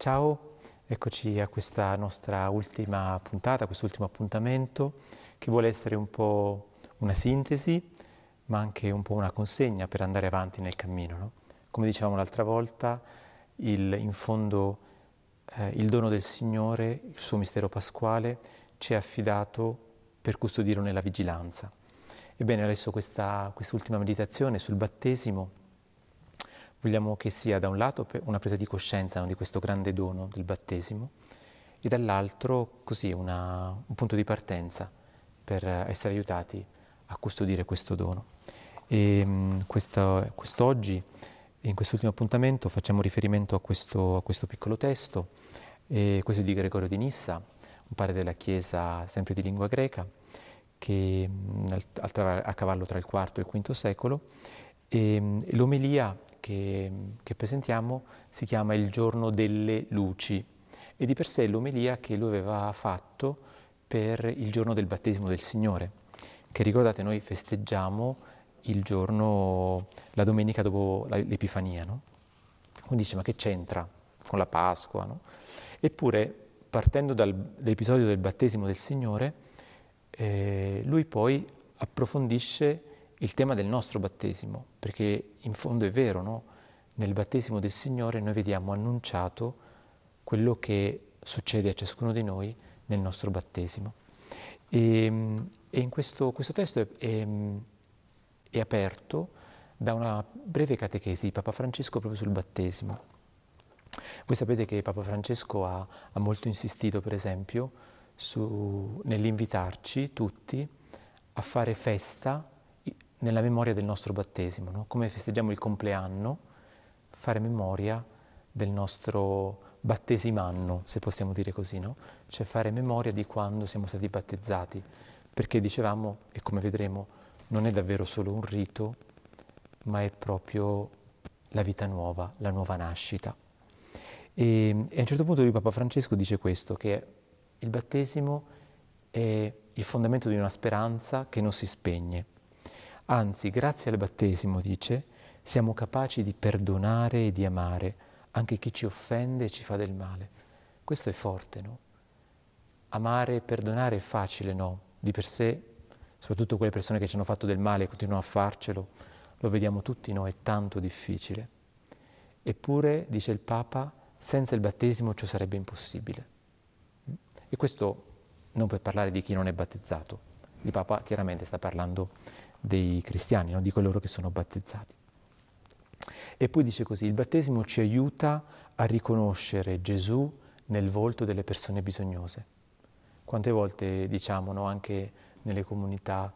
Ciao, eccoci a questa nostra ultima puntata, quest'ultimo appuntamento che vuole essere un po' una sintesi, ma anche un po' una consegna per andare avanti nel cammino. No? Come dicevamo l'altra volta, il, in fondo eh, il dono del Signore, il suo mistero pasquale, ci è affidato per custodirlo nella vigilanza. Ebbene, adesso questa, quest'ultima meditazione sul battesimo Vogliamo che sia da un lato una presa di coscienza no, di questo grande dono del battesimo e dall'altro così una, un punto di partenza per essere aiutati a custodire questo dono. E mh, questo, quest'oggi, in quest'ultimo appuntamento, facciamo riferimento a questo, a questo piccolo testo, e questo di Gregorio di Nissa, un padre della Chiesa sempre di lingua greca, che a cavallo tra il IV e il V secolo, e, mh, l'omelia che, che presentiamo si chiama Il giorno delle luci e di per sé è l'omelia che lui aveva fatto per il giorno del battesimo del Signore, che ricordate noi festeggiamo il giorno, la domenica dopo l'Epifania, no? Uno dice ma che c'entra con la Pasqua? No? Eppure partendo dal, dall'episodio del battesimo del Signore, eh, lui poi approfondisce il tema del nostro battesimo, perché in fondo è vero, no? nel battesimo del Signore noi vediamo annunciato quello che succede a ciascuno di noi nel nostro battesimo. E, e in questo, questo testo è, è, è, aperto da una breve catechesi di Papa Francesco proprio sul battesimo. Voi sapete che Papa Francesco ha, ha molto insistito, per esempio, su, nell'invitarci tutti a fare festa nella memoria del nostro battesimo, no? come festeggiamo il compleanno, fare memoria del nostro battesimanno, se possiamo dire così, no? cioè fare memoria di quando siamo stati battezzati, perché dicevamo, e come vedremo, non è davvero solo un rito, ma è proprio la vita nuova, la nuova nascita. E, e a un certo punto lui Papa Francesco dice questo, che il battesimo è il fondamento di una speranza che non si spegne. Anzi, grazie al battesimo, dice, siamo capaci di perdonare e di amare anche chi ci offende e ci fa del male. Questo è forte, no? Amare e perdonare è facile, no? Di per sé, soprattutto quelle persone che ci hanno fatto del male e continuano a farcelo, lo vediamo tutti noi, è tanto difficile. Eppure, dice il Papa, senza il battesimo ciò sarebbe impossibile. E questo non per parlare di chi non è battezzato. Il Papa chiaramente sta parlando dei cristiani, no? di coloro che sono battezzati. E poi dice così, il battesimo ci aiuta a riconoscere Gesù nel volto delle persone bisognose. Quante volte diciamo no, anche nelle comunità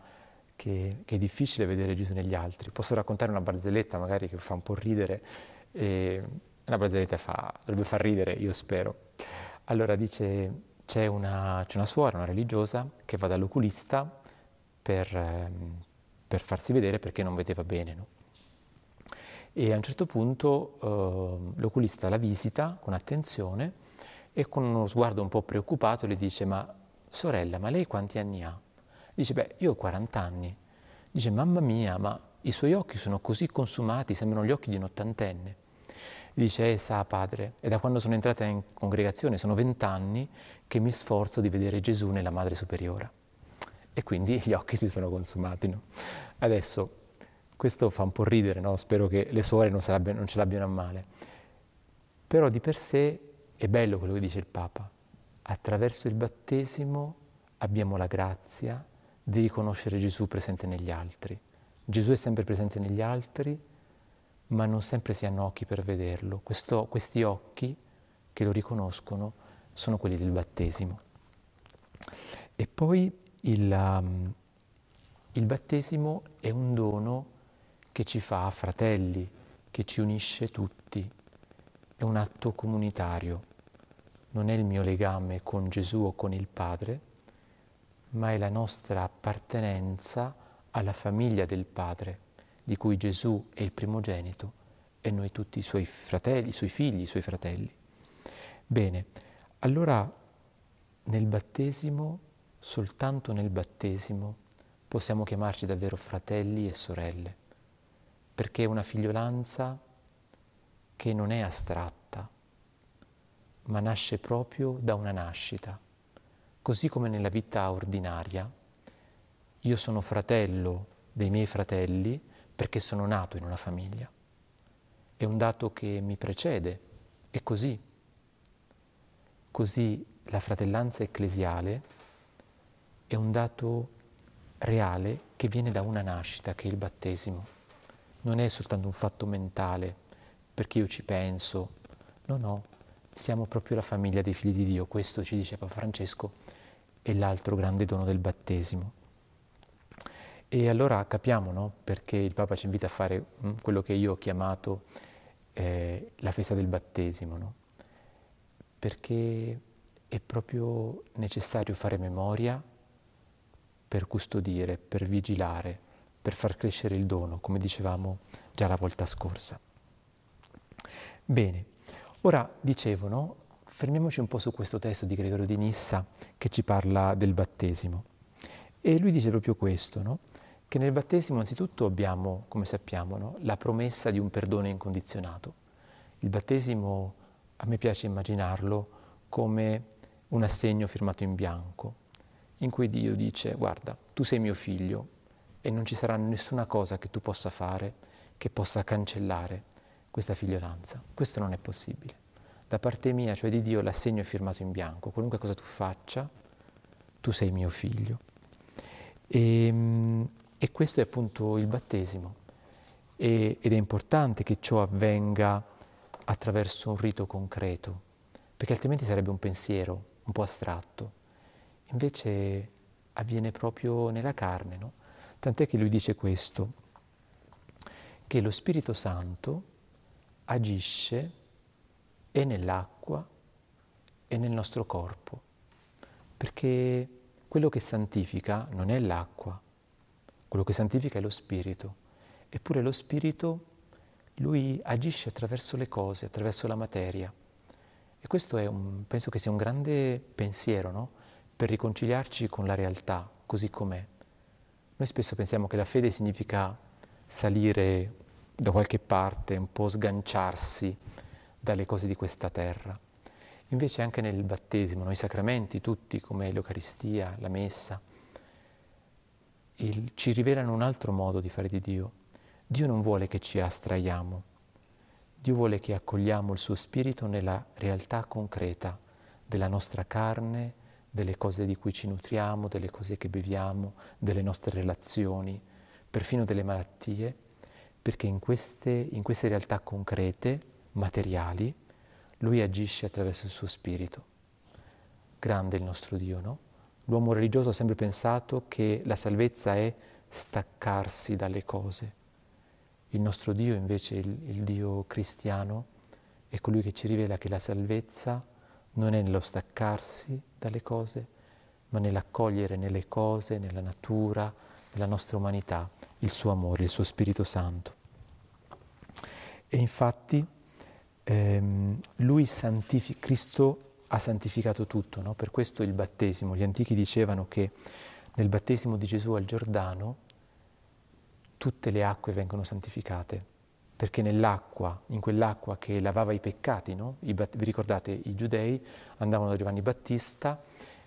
che, che, è difficile vedere Gesù negli altri. Posso raccontare una barzelletta magari che fa un po' ridere, e una barzelletta fa, dovrebbe far ridere, io spero. Allora dice, c'è una, c'è una suora, una religiosa, che va dall'oculista per, ehm, per farsi vedere perché non vedeva bene. No? E a un certo punto eh, l'oculista la visita con attenzione e con uno sguardo un po' preoccupato le dice ma sorella, ma lei quanti anni ha? Dice beh, io ho 40 anni. Dice mamma mia, ma i suoi occhi sono così consumati, sembrano gli occhi di un ottantenne. Dice, eh, sa padre, è da quando sono entrata in congregazione, sono vent'anni che mi sforzo di vedere Gesù nella Madre Superiore e quindi gli occhi si sono consumati. No? Adesso, questo fa un po' ridere, no? spero che le suore non, non ce l'abbiano a male, però di per sé è bello quello che dice il Papa. Attraverso il battesimo abbiamo la grazia di riconoscere Gesù presente negli altri. Gesù è sempre presente negli altri, ma non sempre si hanno occhi per vederlo. Questo, questi occhi che lo riconoscono sono quelli del battesimo. E poi il, um, il battesimo è un dono che ci fa fratelli, che ci unisce tutti, è un atto comunitario, non è il mio legame con Gesù o con il Padre, ma è la nostra appartenenza alla famiglia del Padre, di cui Gesù è il primogenito e noi tutti i suoi fratelli, i suoi figli, i suoi fratelli. Bene, allora nel battesimo soltanto nel battesimo possiamo chiamarci davvero fratelli e sorelle, perché è una figliolanza che non è astratta, ma nasce proprio da una nascita. Così come nella vita ordinaria, io sono fratello dei miei fratelli perché sono nato in una famiglia. È un dato che mi precede, è così. Così la fratellanza ecclesiale è un dato reale che viene da una nascita, che è il battesimo. Non è soltanto un fatto mentale, perché io ci penso. No, no, siamo proprio la famiglia dei figli di Dio. Questo ci dice Papa Francesco, è l'altro grande dono del battesimo. E allora capiamo no? perché il Papa ci invita a fare mh, mm, quello che io ho chiamato eh, la festa del battesimo, no? perché è proprio necessario fare memoria per custodire, per vigilare, per far crescere il dono, come dicevamo già la volta scorsa. Bene, ora dicevo, no? fermiamoci un po' su questo testo di Gregorio di Nissa che ci parla del battesimo. E lui dice proprio questo, no? che nel battesimo anzitutto abbiamo, come sappiamo, no? la promessa di un perdono incondizionato. Il battesimo, a me piace immaginarlo come un assegno firmato in bianco, in cui Dio dice, guarda, tu sei mio figlio e non ci sarà nessuna cosa che tu possa fare che possa cancellare questa figliolanza. Questo non è possibile. Da parte mia, cioè di Dio, l'assegno è firmato in bianco. Qualunque cosa tu faccia, tu sei mio figlio. E, ehm, e questo è appunto il battesimo. E, ed è importante che ciò avvenga attraverso un rito concreto, perché altrimenti sarebbe un pensiero un po' astratto. Invece avviene proprio nella carne, no? Tant'è che lui dice questo, che lo Spirito Santo agisce e nell'acqua e nel nostro corpo, perché quello che santifica non è l'acqua, quello che santifica è lo spirito. Eppure lo spirito, lui agisce attraverso le cose, attraverso la materia. E questo è un, penso che sia un grande pensiero, no? Per riconciliarci con la realtà, così com'è. Noi spesso pensiamo che la fede significa salire da qualche parte, un po' sganciarsi dalle cose di questa terra. Invece anche nel battesimo, noi sacramenti tutti, come l'Eucaristia, la Messa, il, ci rivelano un altro modo di fare di Dio. Dio non vuole che ci astraiamo, Dio vuole che accogliamo il suo spirito nella realtà concreta della nostra carne, delle cose di cui ci nutriamo, delle cose che beviamo, delle nostre relazioni, perfino delle malattie, perché in queste, in queste realtà concrete, materiali, lui agisce attraverso il suo spirito. Grande il nostro Dio, no? L'uomo religioso ha sempre pensato che la salvezza è staccarsi dalle cose. Il nostro Dio invece, il, il Dio cristiano, è colui che ci rivela che la salvezza non è nello staccarsi dalle cose, ma nell'accogliere nelle cose, nella natura, nella nostra umanità, il suo amore, il suo Spirito Santo. E infatti ehm, lui santifica, Cristo ha santificato tutto, no? per questo il battesimo. Gli antichi dicevano che nel battesimo di Gesù al Giordano tutte le acque vengono santificate, perché nell'acqua, in quell'acqua che lavava i peccati, no? I, vi ricordate, i giudei andavano da Giovanni Battista,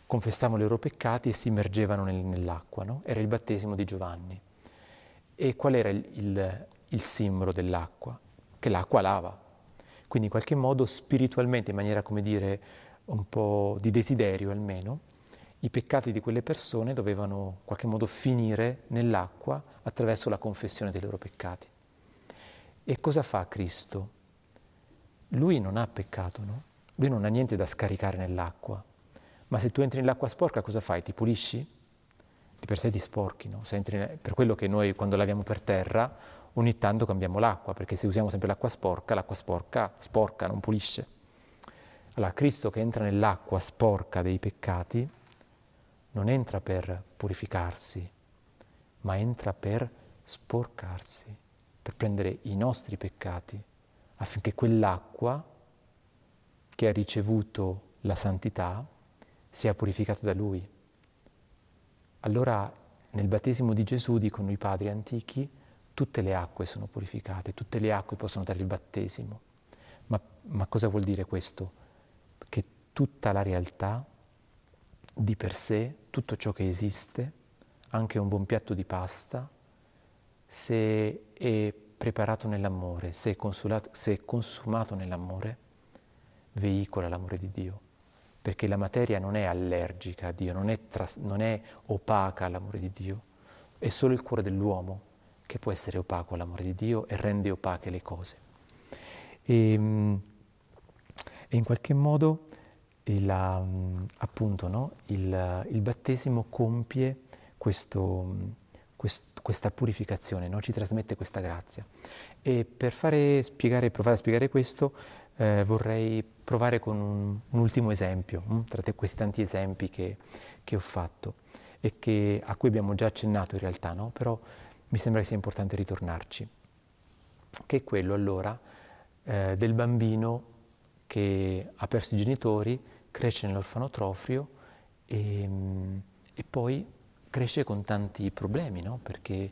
confessavano i loro peccati e si immergevano nel, nell'acqua, no? era il battesimo di Giovanni. E qual era il, il, il simbolo dell'acqua? Che l'acqua lava. Quindi in qualche modo spiritualmente, in maniera come dire un po' di desiderio almeno, i peccati di quelle persone dovevano in qualche modo finire nell'acqua attraverso la confessione dei loro peccati. E cosa fa Cristo? Lui non ha peccato, no? Lui non ha niente da scaricare nell'acqua. Ma se tu entri nell'acqua sporca cosa fai? Ti pulisci? Di per sé ti sporchi, no? Ne... per quello che noi quando laviamo per terra ogni tanto cambiamo l'acqua, perché se usiamo sempre l'acqua sporca, l'acqua sporca sporca, non pulisce. Allora, Cristo che entra nell'acqua sporca dei peccati non entra per purificarsi, ma entra per sporcarsi, per prendere i nostri peccati, affinché quell'acqua che ha ricevuto la santità sia purificata da Lui. Allora nel battesimo di Gesù, dicono i padri antichi, tutte le acque sono purificate, tutte le acque possono dare il battesimo. Ma, ma cosa vuol dire questo? tutta la realtà di per sé, tutto ciò che esiste, anche un buon piatto di pasta, se è preparato nell'amore, se è, se è consumato nell'amore, veicola l'amore di Dio. Perché la materia non è allergica a Dio, non è, non è opaca all'amore di Dio, è solo il cuore dell'uomo che può essere opaco all'amore di Dio e rende opache le cose. E, ehm, e in qualche modo il, appunto, no? il, il, battesimo compie questo, quest, questa purificazione, no? ci trasmette questa grazia. E per spiegare, provare a spiegare questo eh, vorrei provare con un, un ultimo esempio, hm? tra te, questi tanti esempi che, che ho fatto e che, a cui abbiamo già accennato in realtà, no? però mi sembra che sia importante ritornarci, che è quello allora eh, del bambino che ha perso i genitori, cresce nell'orfanotrofio e, e poi cresce con tanti problemi, no? perché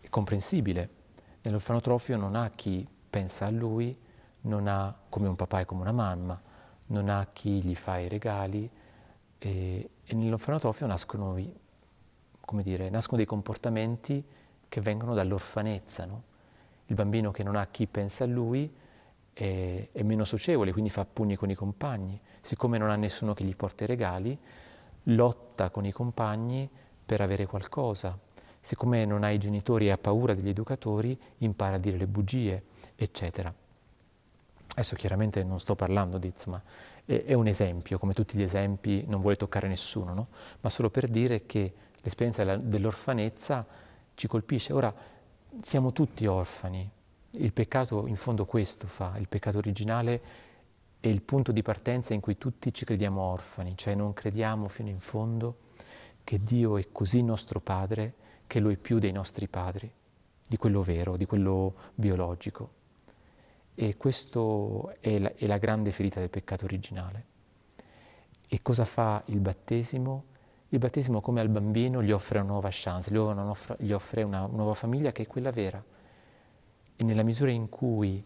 è comprensibile. Nell'orfanotrofio non ha chi pensa a lui, non ha come un papà e come una mamma, non ha chi gli fa i regali e, e nell'orfanotrofio nascono, dire, nascono dei comportamenti che vengono dall'orfanezza. No? Il bambino che non ha chi pensa a lui è, è, meno socievole, quindi fa pugni con i compagni. Siccome non ha nessuno che gli porta i regali, lotta con i compagni per avere qualcosa. Siccome non ha i genitori e ha paura degli educatori, impara a dire le bugie, eccetera. Adesso chiaramente non sto parlando di, insomma, è, è un esempio, come tutti gli esempi non vuole toccare nessuno, no? ma solo per dire che l'esperienza dell'orfanezza ci colpisce. Ora, siamo tutti orfani, il peccato in fondo questo fa, il peccato originale è il punto di partenza in cui tutti ci crediamo orfani, cioè non crediamo fino in fondo che Dio è così nostro Padre che Lo è più dei nostri padri, di quello vero, di quello biologico. E questa è è la grande ferita del peccato originale. E cosa fa il battesimo? Il battesimo, come al bambino, gli offre una nuova chance, gli offre una nuova famiglia che è quella vera. E nella misura in cui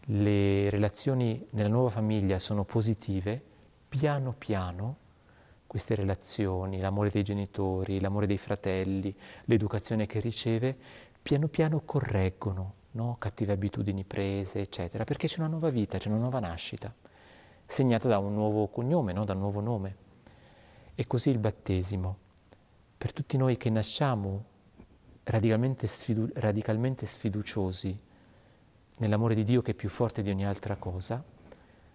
le relazioni nella nuova famiglia sono positive, piano piano queste relazioni, l'amore dei genitori, l'amore dei fratelli, l'educazione che riceve, piano piano correggono no? cattive abitudini prese, eccetera, perché c'è una nuova vita, c'è una nuova nascita, segnata da un nuovo cognome, no? da un nuovo nome. E così il battesimo, per tutti noi che nasciamo radicalmente, sfidu- radicalmente sfiduciosi nell'amore di Dio che è più forte di ogni altra cosa,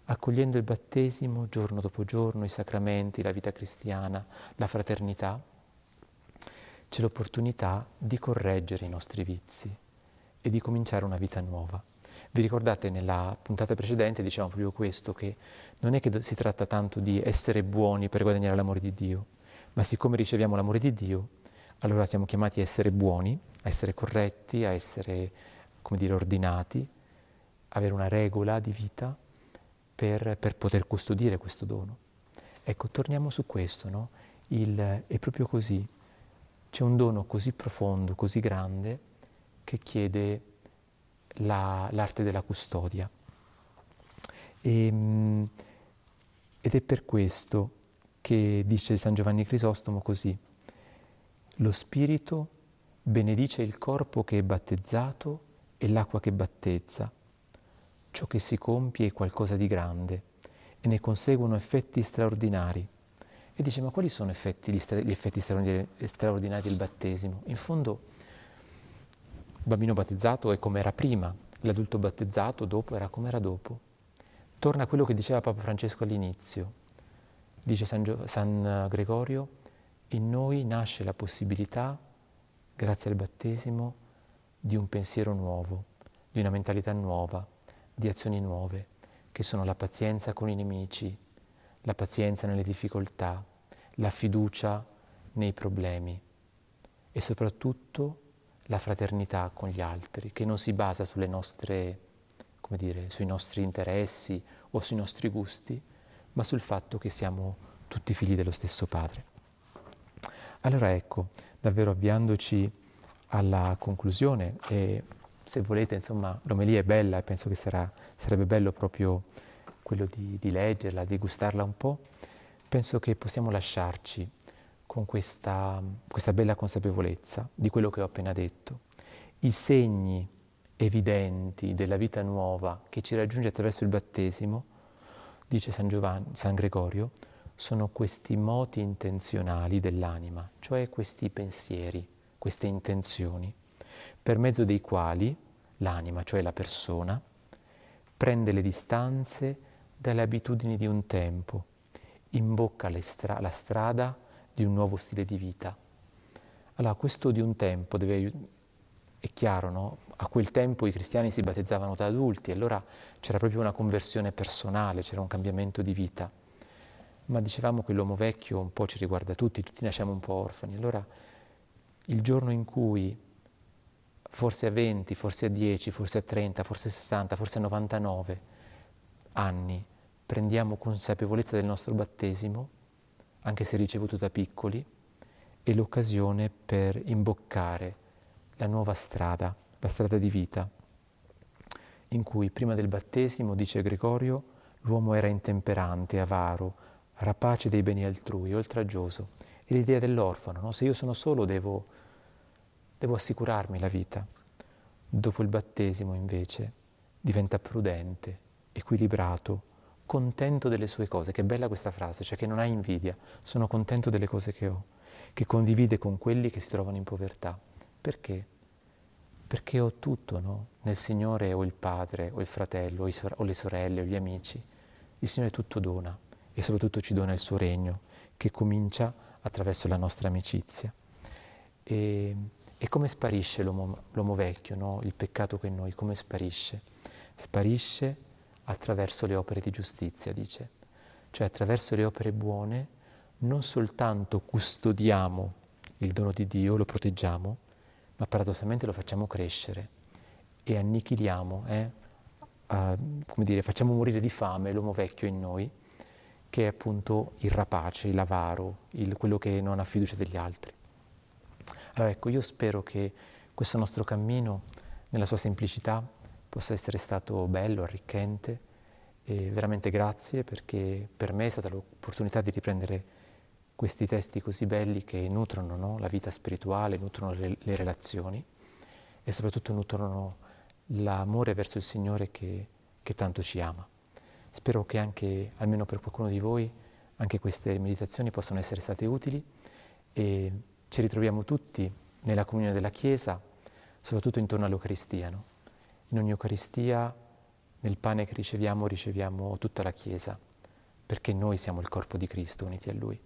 accogliendo il battesimo giorno dopo giorno, i sacramenti, la vita cristiana, la fraternità, c'è l'opportunità di correggere i nostri vizi, e di cominciare una vita nuova. Vi ricordate nella puntata precedente dicevamo proprio questo, che non è che si tratta tanto di essere buoni per guadagnare l'amore di Dio, ma siccome riceviamo l'amore di Dio, allora siamo chiamati a essere buoni, a essere corretti, a essere, come dire, ordinati, avere una regola di vita per, per poter custodire questo dono. Ecco, torniamo su questo, no? Il, è proprio così. C'è un dono così profondo, così grande, che chiede la, l'arte della custodia. E, ehm, ed è per questo che dice San Giovanni Crisostomo così, lo Spirito benedice il corpo che è battezzato e l'acqua che battezza. Ciò che si compie è qualcosa di grande e ne conseguono effetti straordinari. E dice, ma quali sono effetti, gli, stra- gli effetti straordinari, straordinari del battesimo? In fondo il bambino battezzato è come era prima, l'adulto battezzato dopo era come era dopo. Torna a quello che diceva Papa Francesco all'inizio. Dice San, Gio- San Gregorio, in noi nasce la possibilità, grazie al battesimo, di un pensiero nuovo, di una mentalità nuova, di azioni nuove, che sono la pazienza con i nemici, la pazienza nelle difficoltà, la fiducia nei problemi e soprattutto la fraternità con gli altri, che non si basa nostre, dire, sui nostri interessi o sui nostri gusti, ma sul fatto che siamo tutti figli dello stesso Padre. Allora ecco, davvero avviandoci alla conclusione, e se volete, insomma, l'omelia è bella e penso che sarà, sarebbe bello proprio quello di, di leggerla, di gustarla un po', penso che possiamo lasciarci con questa, questa bella consapevolezza di quello che ho appena detto. I segni evidenti della vita nuova che ci raggiunge attraverso il battesimo, dice San, Giovanni, San Gregorio, sono questi moti intenzionali dell'anima, cioè questi pensieri, queste intenzioni, per mezzo dei quali l'anima, cioè la persona, prende le distanze dalle abitudini di un tempo, imbocca stra- la strada di un nuovo stile di vita. Allora, questo di un tempo deve, è chiaro, no? A quel tempo i cristiani si battezzavano da adulti, allora c'era proprio una conversione personale, c'era un cambiamento di vita. Ma dicevamo che l'uomo vecchio un po' ci riguarda tutti, tutti nasciamo un po' orfani. Allora il giorno in cui forse a 20, forse a 10, forse a 30, forse a 60, forse a 99 anni prendiamo consapevolezza del nostro battesimo, anche se ricevuto da piccoli, è l'occasione per imboccare la nuova strada, la strada di vita, in cui prima del battesimo, dice Gregorio, l'uomo era intemperante, avaro, rapace dei beni altrui, oltraggioso. E l'idea dell'orfano, no? se io sono solo devo, devo assicurarmi la vita. Dopo il battesimo invece diventa prudente, equilibrato, contento delle sue cose. Che bella questa frase, cioè che non ha invidia, sono contento delle cose che ho, che condivide con quelli che si trovano in povertà. Perché? Perché ho tutto, no? Nel Signore ho il padre, o il fratello, o, sore- o le sorelle, o gli amici. Il Signore tutto dona e soprattutto ci dona il suo regno, che comincia attraverso la nostra amicizia. E, e come sparisce l'uomo, l'uomo vecchio, no? il peccato che è in noi, come sparisce? Sparisce attraverso le opere di giustizia, dice. Cioè attraverso le opere buone non soltanto custodiamo il dono di Dio, lo proteggiamo, ma paradossalmente lo facciamo crescere e annichiliamo, eh, a, come dire, facciamo morire di fame l'uomo vecchio in noi, che è appunto il rapace, il avaro, il, quello che non ha fiducia degli altri. Allora ecco, io spero che questo nostro cammino, nella sua semplicità, possa essere stato bello, arricchente e veramente grazie perché per me è stata l'opportunità di riprendere questi testi così belli che nutrono no? la vita spirituale, nutrono le, le, relazioni e soprattutto nutrono l'amore verso il Signore che, che tanto ci ama. Spero che anche, almeno per qualcuno di voi, anche queste meditazioni possano essere state utili e ci ritroviamo tutti nella comunione della Chiesa, soprattutto intorno all'Eucaristia. No? In ogni Eucaristia, nel pane che riceviamo, riceviamo tutta la Chiesa, perché noi siamo il corpo di Cristo uniti a Lui.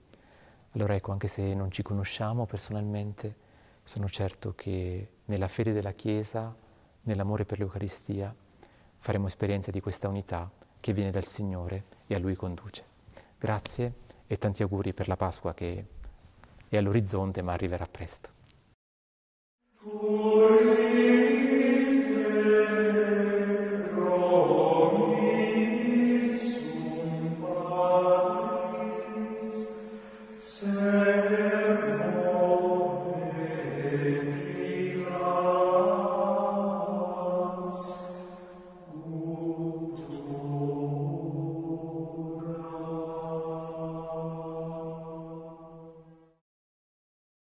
Allora ecco, anche se non ci conosciamo personalmente, sono certo che nella fede della Chiesa, nell'amore per l'Eucaristia, faremo esperienza di questa unità che viene dal Signore e a Lui conduce. Grazie e tanti auguri per la Pasqua che è all'orizzonte ma arriverà presto.